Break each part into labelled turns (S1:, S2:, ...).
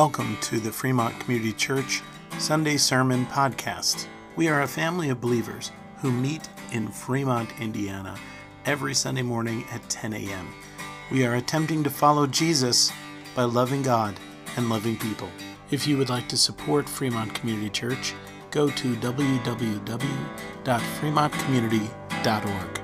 S1: Welcome to the Fremont Community Church Sunday Sermon Podcast. We are a family of believers who meet in Fremont, Indiana every Sunday morning at 10 a.m. We are attempting to follow Jesus by loving God and loving people. If you would like to support Fremont Community Church, go to www.fremontcommunity.org.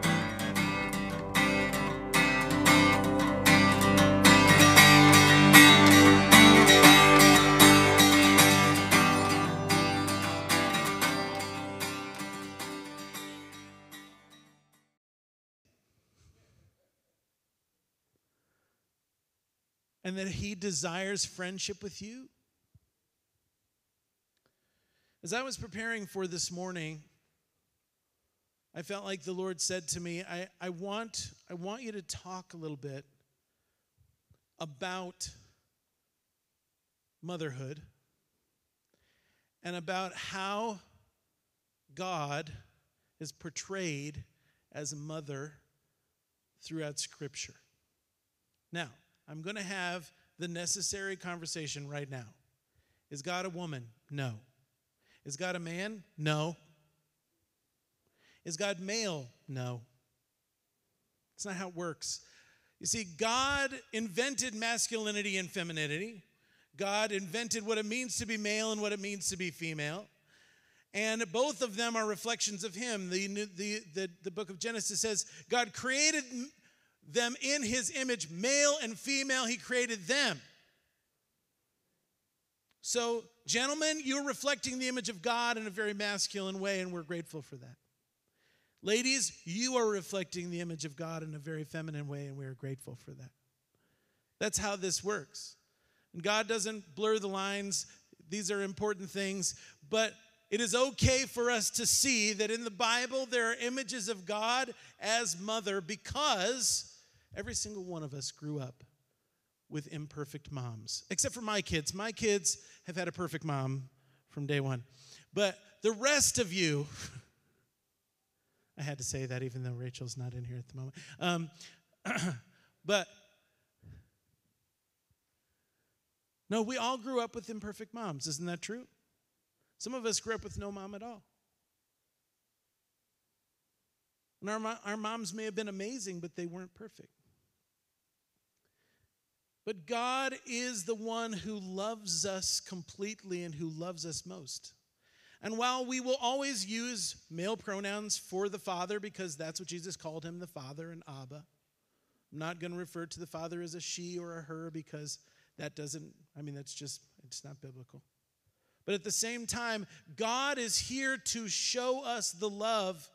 S2: desires friendship with you? As I was preparing for this morning, I felt like the Lord said to me, I, I, want, I want you to talk a little bit about motherhood and about how God is portrayed as a mother throughout Scripture. Now, I'm going to have the necessary conversation right now. Is God a woman? No. Is God a man? No. Is God male? No. It's not how it works. You see, God invented masculinity and femininity. God invented what it means to be male and what it means to be female. And both of them are reflections of Him. The, the, the, the book of Genesis says God created them in his image, male and female, he created them. So, gentlemen, you're reflecting the image of God in a very masculine way, and we're grateful for that. Ladies, you are reflecting the image of God in a very feminine way, and we are grateful for that. That's how this works. And God doesn't blur the lines, these are important things, but it is okay for us to see that in the Bible there are images of God as mother because Every single one of us grew up with imperfect moms, except for my kids. My kids have had a perfect mom from day one. But the rest of you, I had to say that even though Rachel's not in here at the moment. Um, but no, we all grew up with imperfect moms. Isn't that true? Some of us grew up with no mom at all. And our, our moms may have been amazing, but they weren't perfect. But God is the one who loves us completely and who loves us most. And while we will always use male pronouns for the Father because that's what Jesus called him, the Father and Abba, I'm not going to refer to the Father as a she or a her because that doesn't, I mean, that's just, it's not biblical. But at the same time, God is here to show us the love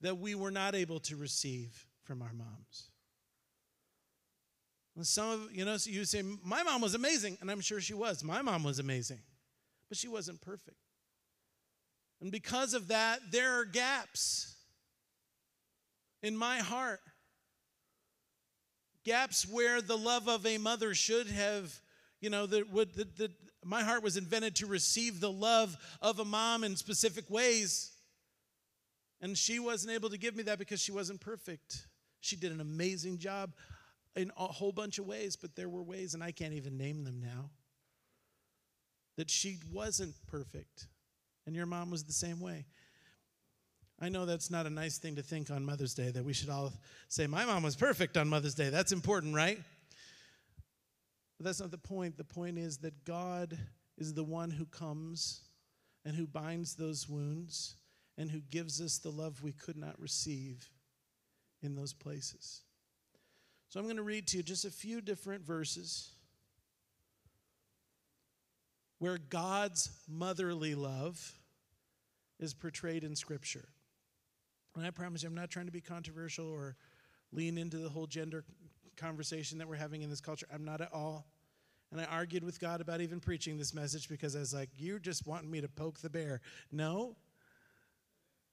S2: that we were not able to receive from our moms. Some of you know, so you say, My mom was amazing, and I'm sure she was. My mom was amazing, but she wasn't perfect. And because of that, there are gaps in my heart. Gaps where the love of a mother should have, you know, that would that, that my heart was invented to receive the love of a mom in specific ways. And she wasn't able to give me that because she wasn't perfect. She did an amazing job in a whole bunch of ways, but there were ways, and I can't even name them now, that she wasn't perfect. And your mom was the same way. I know that's not a nice thing to think on Mother's Day, that we should all say, My mom was perfect on Mother's Day. That's important, right? But that's not the point. The point is that God is the one who comes and who binds those wounds and who gives us the love we could not receive in those places. So I'm going to read to you just a few different verses where God's motherly love is portrayed in Scripture. And I promise you, I'm not trying to be controversial or lean into the whole gender conversation that we're having in this culture. I'm not at all. And I argued with God about even preaching this message because I was like, You're just wanting me to poke the bear. No,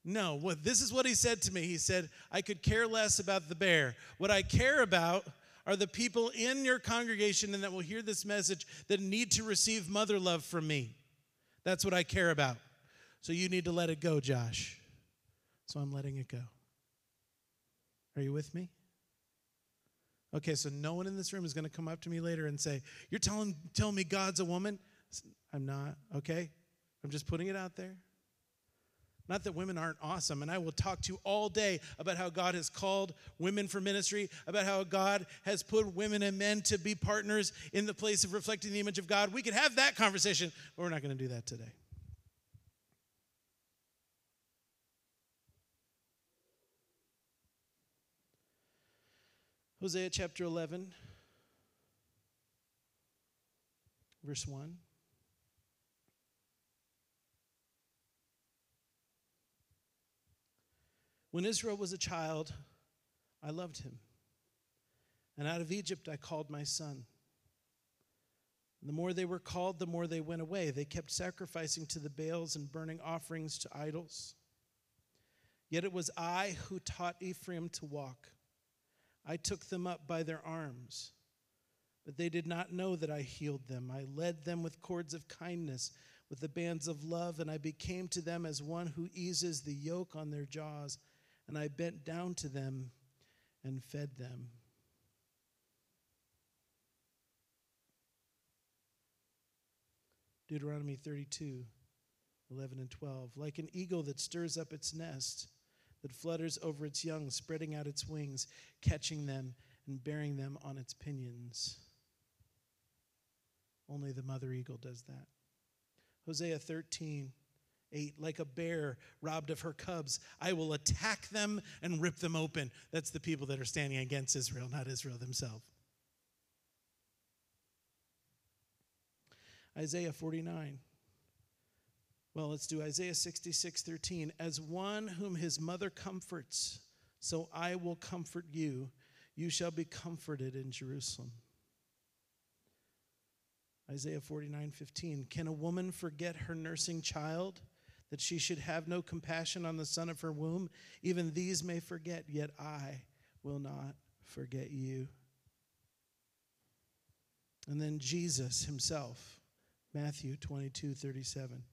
S2: no, well, this is what he said to me. He said, I could care less about the bear. What I care about are the people in your congregation and that will hear this message that need to receive mother love from me. That's what I care about. So you need to let it go, Josh. So I'm letting it go. Are you with me? Okay, so no one in this room is going to come up to me later and say, You're telling, telling me God's a woman? I'm not, okay? I'm just putting it out there. Not that women aren't awesome, and I will talk to you all day about how God has called women for ministry, about how God has put women and men to be partners in the place of reflecting the image of God. We could have that conversation, but we're not going to do that today. Hosea chapter 11, verse 1. When Israel was a child, I loved him. And out of Egypt I called my son. And the more they were called, the more they went away. They kept sacrificing to the Baals and burning offerings to idols. Yet it was I who taught Ephraim to walk I took them up by their arms. But they did not know that I healed them. I led them with cords of kindness, with the bands of love, and I became to them as one who eases the yoke on their jaws. And I bent down to them and fed them. Deuteronomy 32, 11 and 12. Like an eagle that stirs up its nest, that flutters over its young, spreading out its wings, catching them and bearing them on its pinions. Only the mother eagle does that. Hosea 13, 8. Like a bear robbed of her cubs, I will attack them and rip them open. That's the people that are standing against Israel, not Israel themselves. Isaiah 49. Well, let's do Isaiah 66 13. As one whom his mother comforts, so I will comfort you. You shall be comforted in Jerusalem. Isaiah 49 15. Can a woman forget her nursing child, that she should have no compassion on the son of her womb? Even these may forget, yet I will not forget you. And then Jesus himself, Matthew 22 37.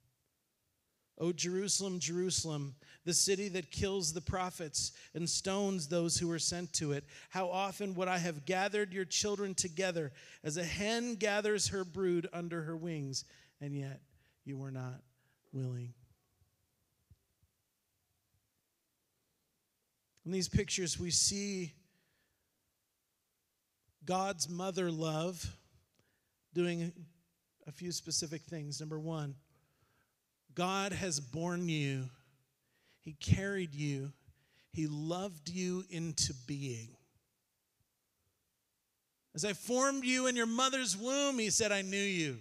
S2: O Jerusalem, Jerusalem, the city that kills the prophets and stones those who are sent to it, how often would I have gathered your children together as a hen gathers her brood under her wings, and yet you were not willing. In these pictures, we see God's mother love doing a few specific things. Number one, God has born you, He carried you, He loved you into being. As I formed you in your mother's womb, He said, I knew you.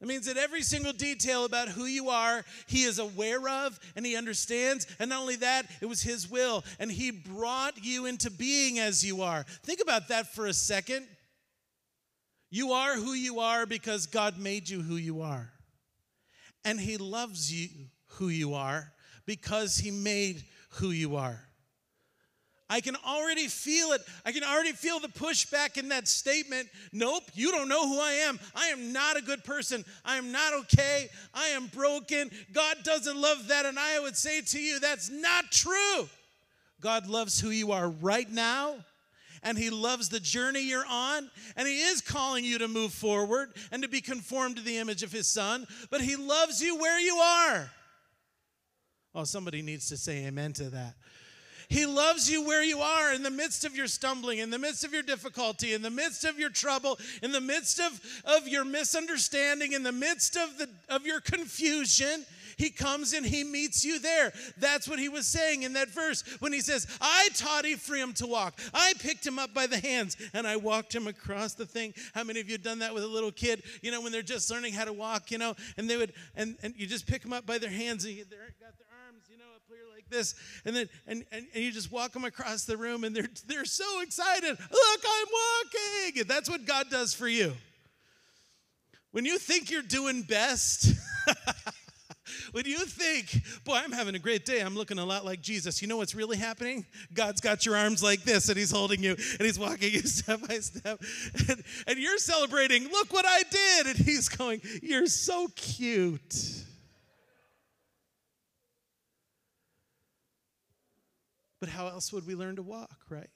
S2: That means that every single detail about who you are, he is aware of and he understands. And not only that, it was his will. And he brought you into being as you are. Think about that for a second. You are who you are because God made you who you are. And He loves you who you are because He made who you are. I can already feel it. I can already feel the pushback in that statement. Nope, you don't know who I am. I am not a good person. I am not okay. I am broken. God doesn't love that. And I would say to you, that's not true. God loves who you are right now and He loves the journey you're on, and He is calling you to move forward and to be conformed to the image of His Son, but He loves you where you are. Oh, somebody needs to say amen to that. He loves you where you are in the midst of your stumbling, in the midst of your difficulty, in the midst of your trouble, in the midst of, of your misunderstanding, in the midst of, the, of your confusion. He comes and he meets you there. That's what he was saying in that verse when he says, I taught Ephraim to walk. I picked him up by the hands and I walked him across the thing. How many of you done that with a little kid? You know, when they're just learning how to walk, you know, and they would, and, and you just pick them up by their hands and they got their know, up here like this. And then, and, and, and you just walk them across the room and they're, they're so excited. Look, I'm walking. That's what God does for you. When you think you're doing best, When you think, boy, I'm having a great day, I'm looking a lot like Jesus, you know what's really happening? God's got your arms like this, and He's holding you, and He's walking you step by step. And, and you're celebrating, look what I did. And He's going, You're so cute. But how else would we learn to walk, right?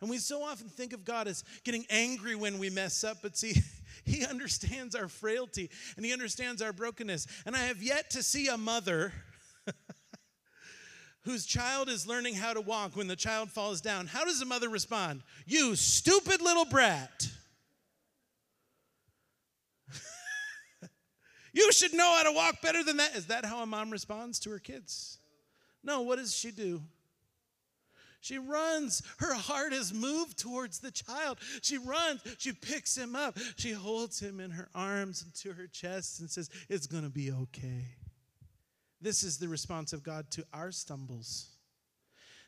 S2: And we so often think of God as getting angry when we mess up, but see, He understands our frailty and He understands our brokenness. And I have yet to see a mother whose child is learning how to walk when the child falls down. How does the mother respond? You stupid little brat. you should know how to walk better than that. Is that how a mom responds to her kids? No, what does she do? She runs. Her heart is moved towards the child. She runs. She picks him up. She holds him in her arms and to her chest and says, It's going to be okay. This is the response of God to our stumbles.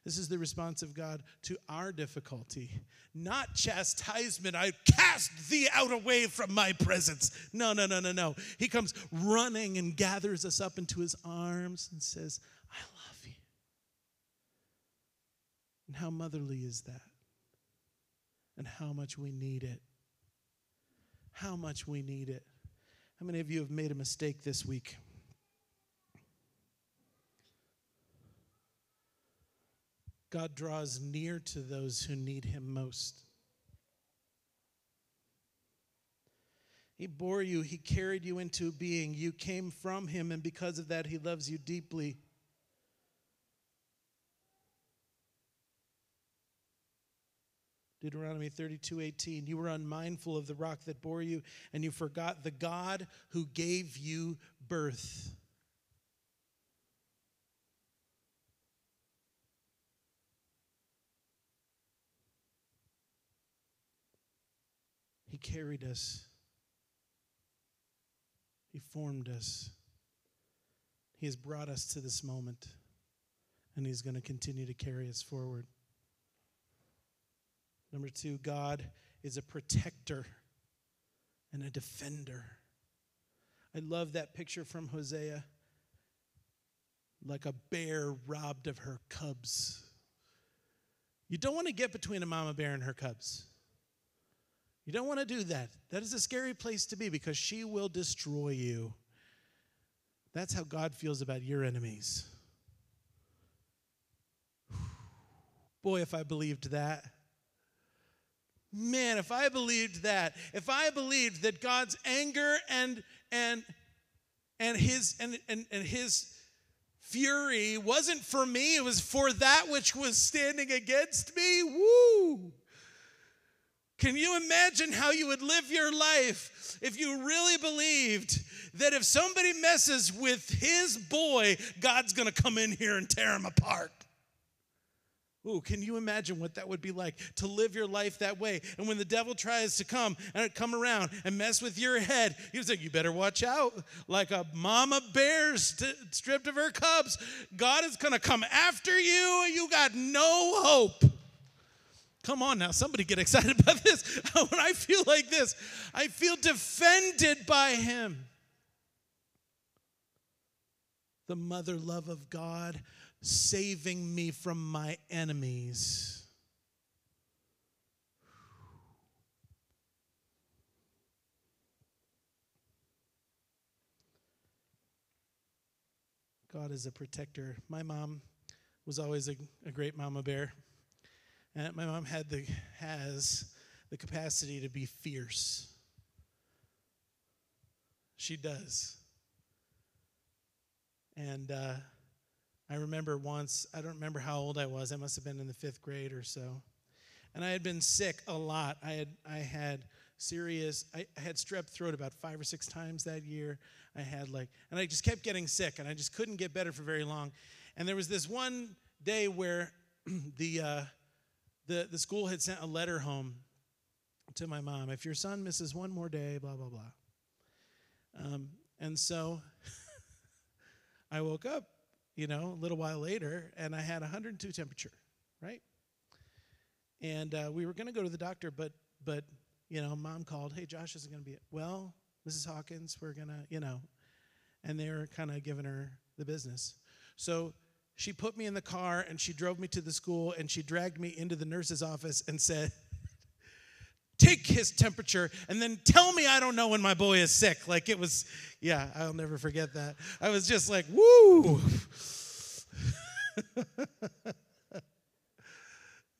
S2: This is the response of God to our difficulty. Not chastisement. I cast thee out away from my presence. No, no, no, no, no. He comes running and gathers us up into his arms and says, I love you. And how motherly is that? And how much we need it. How much we need it. How many of you have made a mistake this week? God draws near to those who need him most. He bore you, he carried you into being. You came from him, and because of that, he loves you deeply. Deuteronomy 32 18. You were unmindful of the rock that bore you, and you forgot the God who gave you birth. He carried us, He formed us. He has brought us to this moment, and He's going to continue to carry us forward. Number two, God is a protector and a defender. I love that picture from Hosea like a bear robbed of her cubs. You don't want to get between a mama bear and her cubs. You don't want to do that. That is a scary place to be because she will destroy you. That's how God feels about your enemies. Boy, if I believed that. Man, if I believed that, if I believed that God's anger and and and his and, and, and his fury wasn't for me, it was for that which was standing against me. Woo! Can you imagine how you would live your life if you really believed that if somebody messes with his boy, God's to come in here and tear him apart? Ooh, can you imagine what that would be like to live your life that way? And when the devil tries to come and come around and mess with your head, you say, You better watch out. Like a mama bear st- stripped of her cubs, God is going to come after you. You got no hope. Come on now, somebody get excited about this. when I feel like this, I feel defended by Him. The mother love of God saving me from my enemies. God is a protector. My mom was always a, a great mama bear. And my mom had the has the capacity to be fierce. She does. And uh, I remember once, I don't remember how old I was. I must have been in the fifth grade or so. And I had been sick a lot. I had, I had serious, I, had strep throat about five or six times that year. I had like, and I just kept getting sick and I just couldn't get better for very long. And there was this one day where the, uh, the, the school had sent a letter home to my mom if your son misses one more day, blah, blah, blah. Um, and so I woke up, you know, a little while later, and I had 102 temperature, right? And uh, we were going to go to the doctor, but, but, you know, mom called, hey, Josh isn't going to be, well, Mrs. Hawkins, we're to, you know, and they were kind of giving her the business. So she put me in the car and she drove me to the school and she dragged me into the nurse's office and said, Take his temperature and then tell me I don't know when my boy is sick. Like it was, yeah, I'll never forget that. I was just like, woo.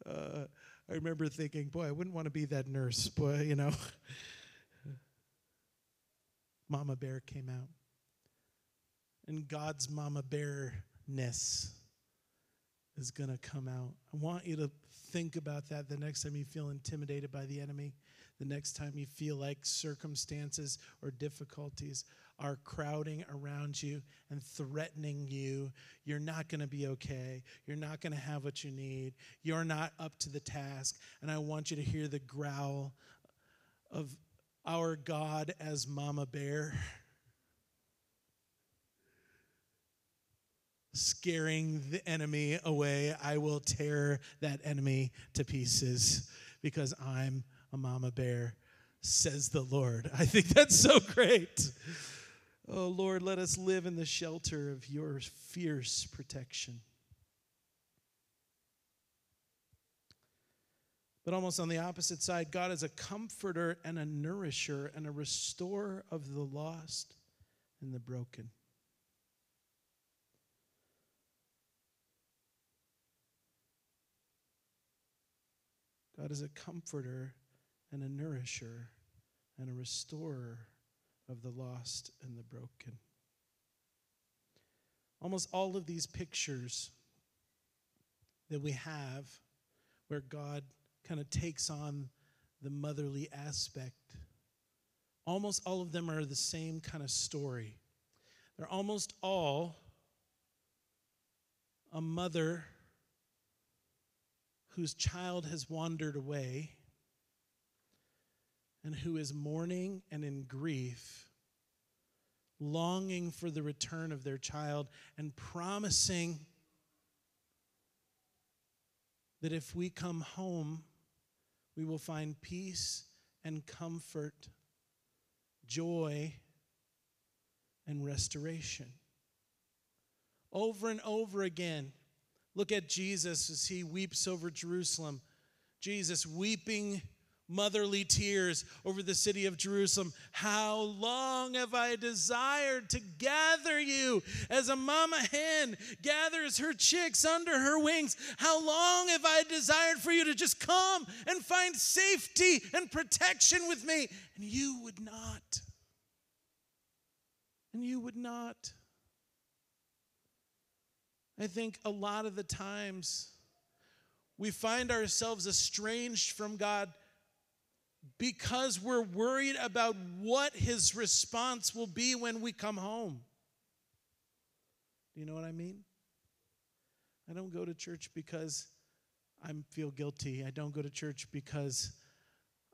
S2: uh, I remember thinking, boy, I wouldn't want to be that nurse, boy, you know. Mama Bear came out. And God's Mama Bearness is going to come out. I want you to think about that the next time you feel intimidated by the enemy, the next time you feel like circumstances or difficulties are crowding around you and threatening you. You're not going to be okay. You're not going to have what you need. You're not up to the task. And I want you to hear the growl of our God as Mama Bear. Scaring the enemy away, I will tear that enemy to pieces because I'm a mama bear, says the Lord. I think that's so great. Oh Lord, let us live in the shelter of your fierce protection. But almost on the opposite side, God is a comforter and a nourisher and a restorer of the lost and the broken. God is a comforter and a nourisher and a restorer of the lost and the broken. Almost all of these pictures that we have where God kind of takes on the motherly aspect, almost all of them are the same kind of story. They're almost all a mother whose child has wandered away and who is mourning and in grief, longing for the return of their child and promising that if we come home, we will find peace and comfort, joy and restoration. Over and over again, look at Jesus as he weeps over Jerusalem. Jesus weeping motherly tears over the city of Jerusalem. How long have I desired to gather you as a mama hen gathers her chicks under her wings? How long have I desired for you to just come and find safety and protection with me? And you would not. And you would not. I think a lot of the times we find ourselves estranged from God because we're worried about what his response will be when we come home. Do you know what I mean? I don't go to church because I feel guilty. I don't go to church because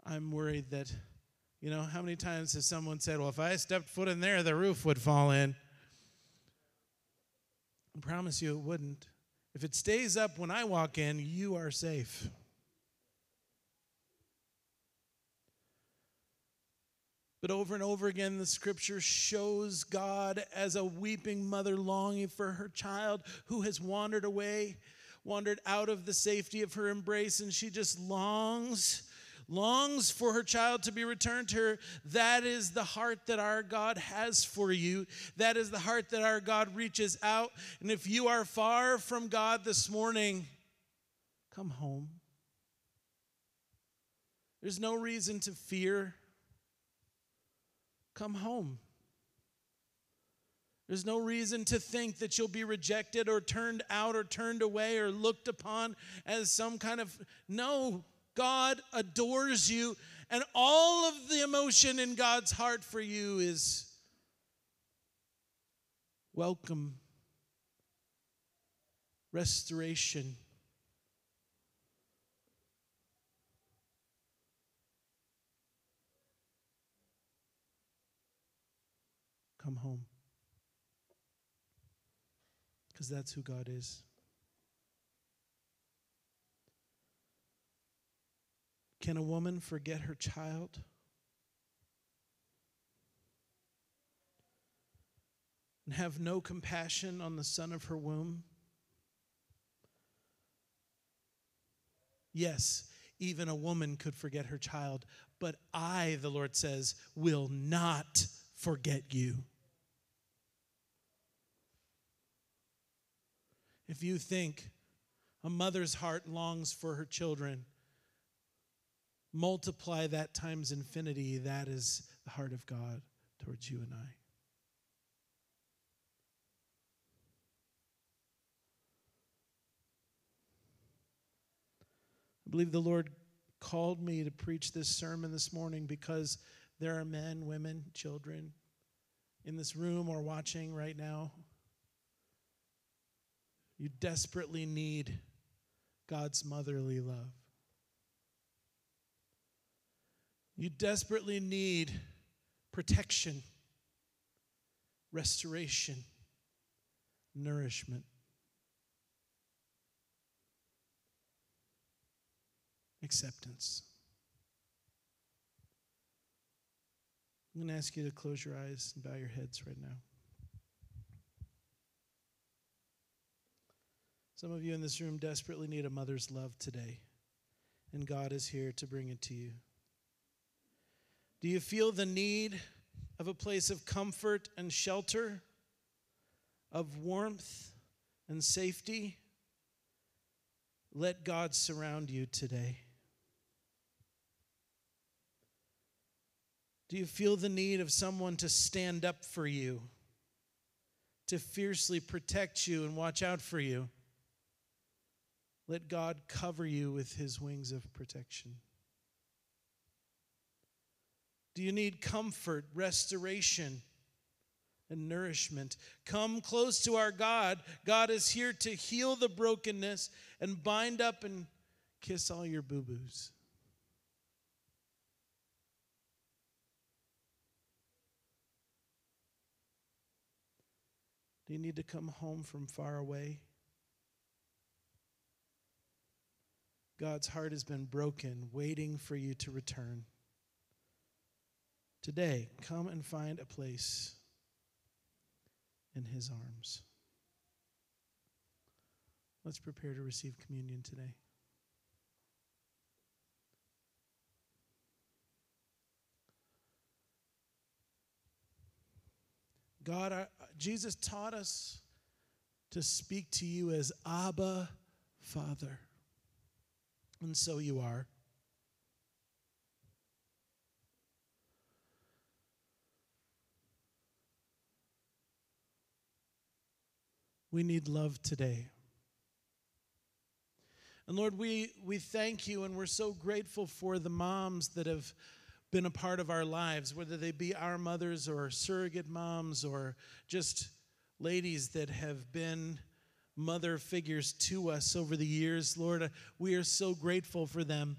S2: I'm worried that, you know, how many times has someone said, well, if I stepped foot in there, the roof would fall in? I promise you it wouldn't. If it stays up when I walk in, you are safe. But over and over again, the scripture shows God as a weeping mother longing for her child who has wandered away, wandered out of the safety of her embrace, and she just longs, longs for her child to be returned to her. That is the heart that our God has for you. That is the heart that our God reaches out. And if you are far from God this morning, come home. There's no reason to fear come home. There's no reason to think that you'll be rejected or turned out or turned away or looked upon as some kind of. No, God adores you, and all of the emotion in God's heart for you is welcome, restoration come home. Because that's who God is. Can a woman forget her child? And have no compassion on the son of her womb? Yes, even a woman could forget her child, but I, the Lord says, will not forget you. If you think a mother's heart longs for her children, multiply that times infinity. That is the heart of God towards you and I. I believe the Lord called me to preach this sermon this morning because there are men, women, children in this room or watching right now. You desperately need God's motherly love. You desperately need protection, restoration, nourishment. acceptance. I'm going to ask you to close your eyes and bow your heads right now. Some of you in this room desperately need a mother's love today, and God is here to bring it to you. Do you feel the need of a place of comfort and shelter, of warmth and safety? Let God surround you today. Do you feel the need of someone to stand up for you, to fiercely protect you and watch out for you? Let God cover you with his wings of protection. Do you need comfort, restoration, and nourishment? Come close to our God. God is here to heal the brokenness and bind up and kiss all your boo boos. Do you need to come home from far away? God's heart has been broken, waiting for you to return. Today, come and find a place in His arms. Let's prepare to receive communion today. God, our, Jesus taught us to speak to you as Abba, Father. And so you are. We need love today. And Lord, we, we thank you and we're so grateful for the moms that have been a part of our lives, whether they be our mothers or surrogate moms or just ladies that have been mother figures to us over the years. Lord, we are so grateful for them.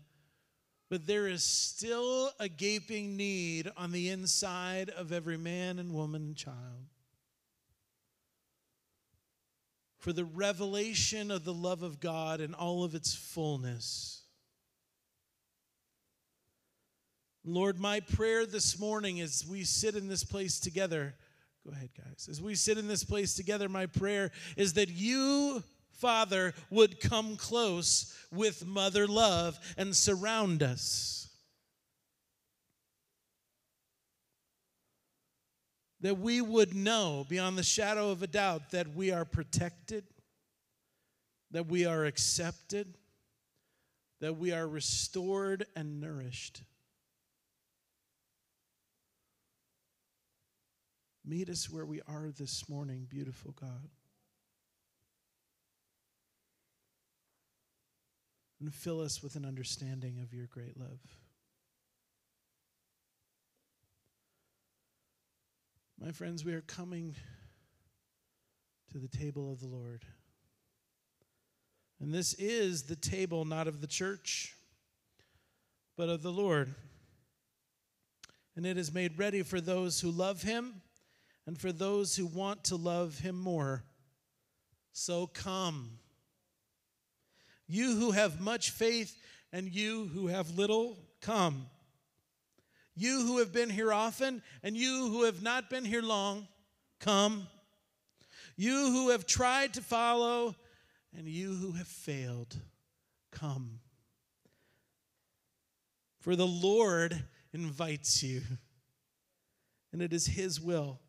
S2: But there is still a gaping need on the inside of every man and woman and child for the revelation of the love of God in all of its fullness. Lord, my prayer this morning as we sit in this place together, go ahead, guys. As we sit in this place together, my prayer is that you, Father, would come close with mother love and surround us. That we would know beyond the shadow of a doubt that we are protected, that we are accepted, that we are restored and nourished. Meet us where we are this morning, beautiful God. And fill us with an understanding of your great love. My friends, we are coming to the table of the Lord. And this is the table not of the church, but of the Lord. And it is made ready for those who love him and for those who want to love him more. So come. You who have much faith and you who have little, come. You who have been here often and you who have not been here long, come. You who have tried to follow and you who have failed, come. For the Lord invites you, and it is His will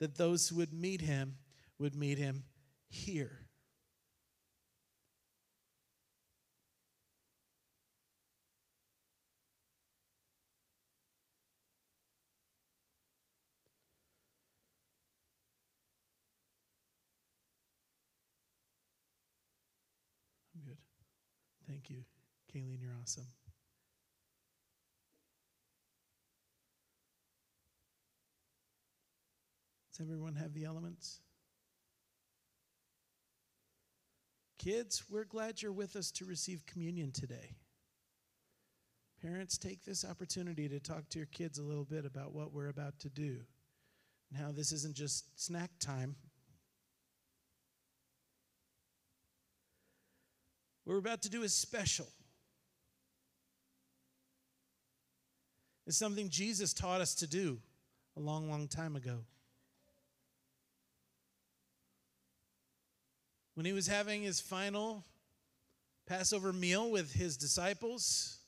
S2: that those who would meet him would meet him here. Thank you. Kayleen, you're awesome. Does everyone have the elements? Kids, we're glad you're with us to receive communion today. Parents, take this opportunity to talk to your kids a little bit about what we're about to do and how this isn't just snack time. What we're about to do is special. It's something Jesus taught us to do a long, long time ago. When he was having his final Passover meal with his disciples,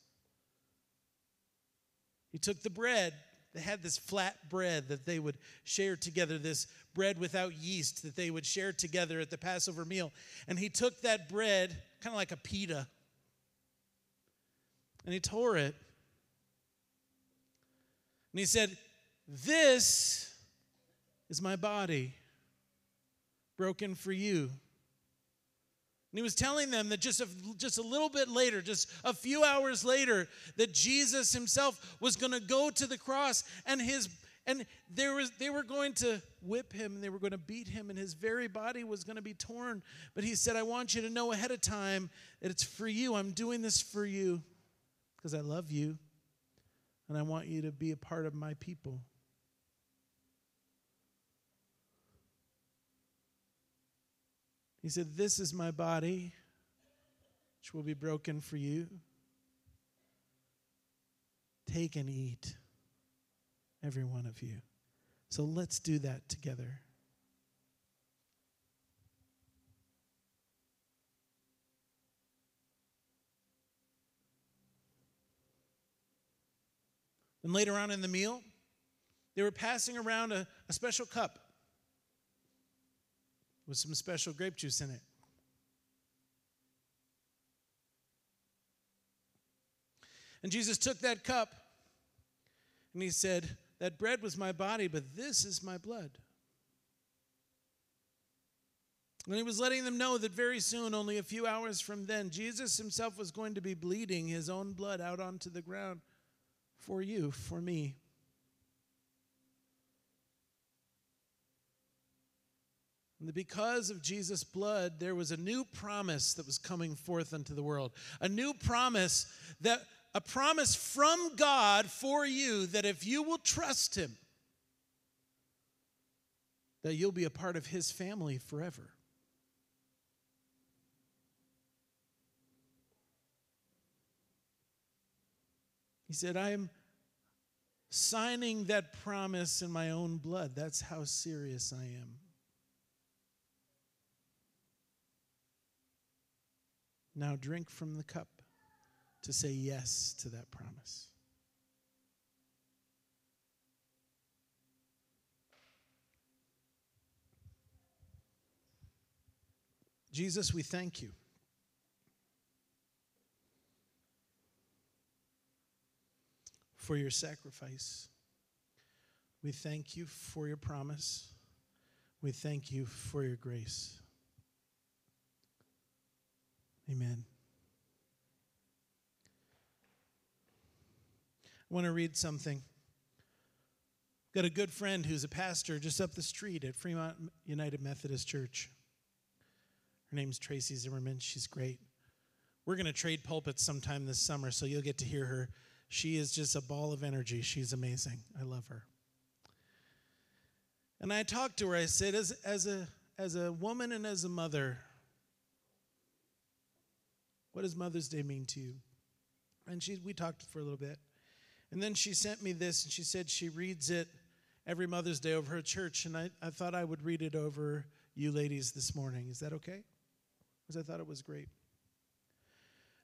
S2: he took the bread. They had this flat bread that they would share together, this bread without yeast that they would share together at the Passover meal. And he took that bread, kind of like a pita, and he tore it. And he said, This is my body broken for you. And he was telling them that just a, just a little bit later, just a few hours later, that Jesus himself was going to go to the cross and his and there was they were going to whip him and they were going to beat him and his very body was going to be torn. But he said, I want you to know ahead of time that it's for you. I'm doing this for you because I love you and I want you to be a part of my people. He said, This is my body, which will be broken for you. Take and eat, every one of you. So let's do that together. And later on in the meal, they were passing around a, a special cup with some special grape juice in it. And Jesus took that cup and he said, That bread was my body, but this is my blood. And he was letting them know that very soon, only a few hours from then, Jesus himself was going to be bleeding his own blood out onto the ground for you, for me. Because of Jesus' blood, there was a new promise that was coming forth unto the world. A new promise that a promise from God for you that if you will trust him, that you'll be a part of his family forever. He said, I am signing that promise in my own blood. That's how serious I am. Now drink from the cup to say yes to that promise. Jesus, we thank you. For your sacrifice. We thank you for your promise. We thank you for your grace. Amen. I want to read something. Got a good friend who's a pastor just up the street at Fremont United Methodist Church. Her name's Tracy Zimmerman. She's great. We're going to trade pulpits sometime this summer, so you'll get to hear her. She is just a ball of energy. She's amazing. I love her. And I talked to her. I said, as, as, a, as a woman and as a mother, what does Mother's Day mean to you? And she, we talked for a little bit. And then she sent me this, and she said she reads it every Mother's Day over her church. And I, I thought I would read it over you ladies this morning. Is that okay? Because I thought it was great.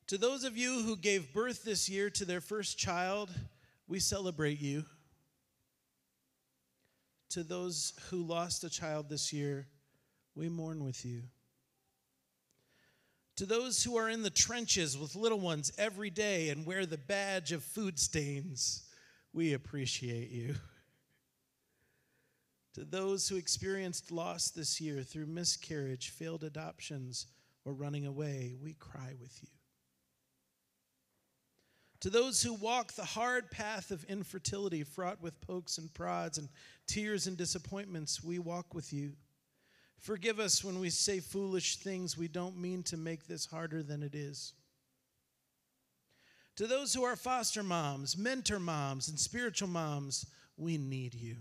S2: To those of you who gave birth this year to their first child, we celebrate you. To those who lost a child this year, we mourn with you. To those who are in the trenches with little ones every day and wear the badge of food stains, we appreciate you. To those who experienced loss this year through miscarriage, failed adoptions, or running away, we cry with you. To those who walk the hard path of infertility, fraught with pokes and prods and tears and disappointments, we walk with you. Forgive us when we say foolish things. We don't mean to make this harder than it is. To those who are foster moms, mentor moms, and spiritual moms, we need you.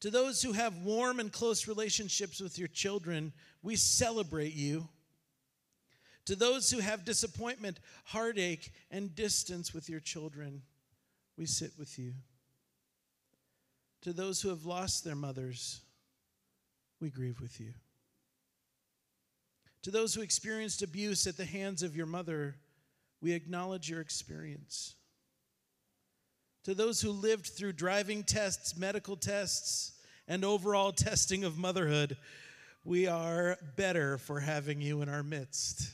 S2: To those who have warm and close relationships with your children, we celebrate you. To those who have disappointment, heartache, and distance with your children, we sit with you. To those who have lost their mothers, we grieve with you. To those who experienced abuse at the hands of your mother, we acknowledge your experience. To those who lived through driving tests, medical tests, and overall testing of motherhood, we are better for having you in our midst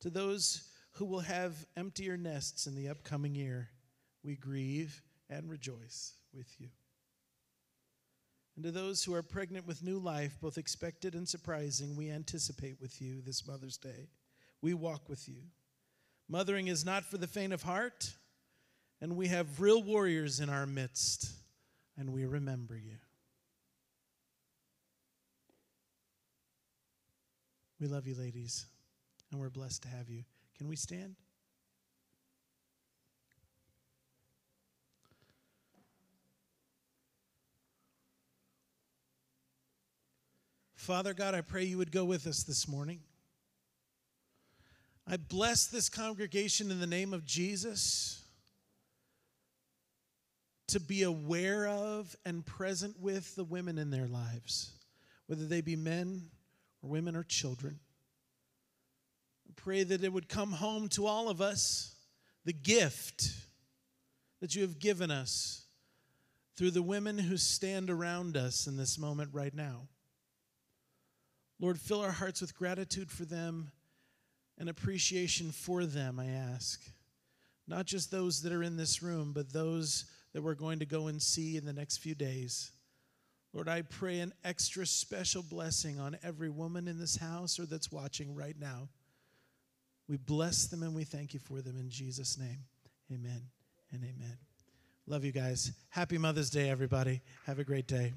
S2: to those who will have emptier nests in the upcoming year, we grieve and rejoice with you. And to those who are pregnant with new life, both expected and surprising, we anticipate with you this Mother's Day. We walk with you. Mothering is not for the faint of heart, and we have real warriors in our midst, and we remember you. We love you, ladies and we're blessed to have you. Can we stand? Father God, I pray you would go with us this morning. I bless this congregation in the name of Jesus to be aware of and present with the women in their lives, whether they be men or women or children. I pray that it would come home to all of us the gift that you have given us through the women who stand around us in this moment right now. Lord, fill our hearts with gratitude for them and appreciation for them, I ask. Not just those that are in this room, but those that we're going to go and see in the next few days. Lord, I pray an extra special blessing on every woman in this house or that's watching right now. We bless them and we thank you for them in Jesus' name. Amen and amen. Love you guys. Happy Mother's Day, everybody. Have a great day.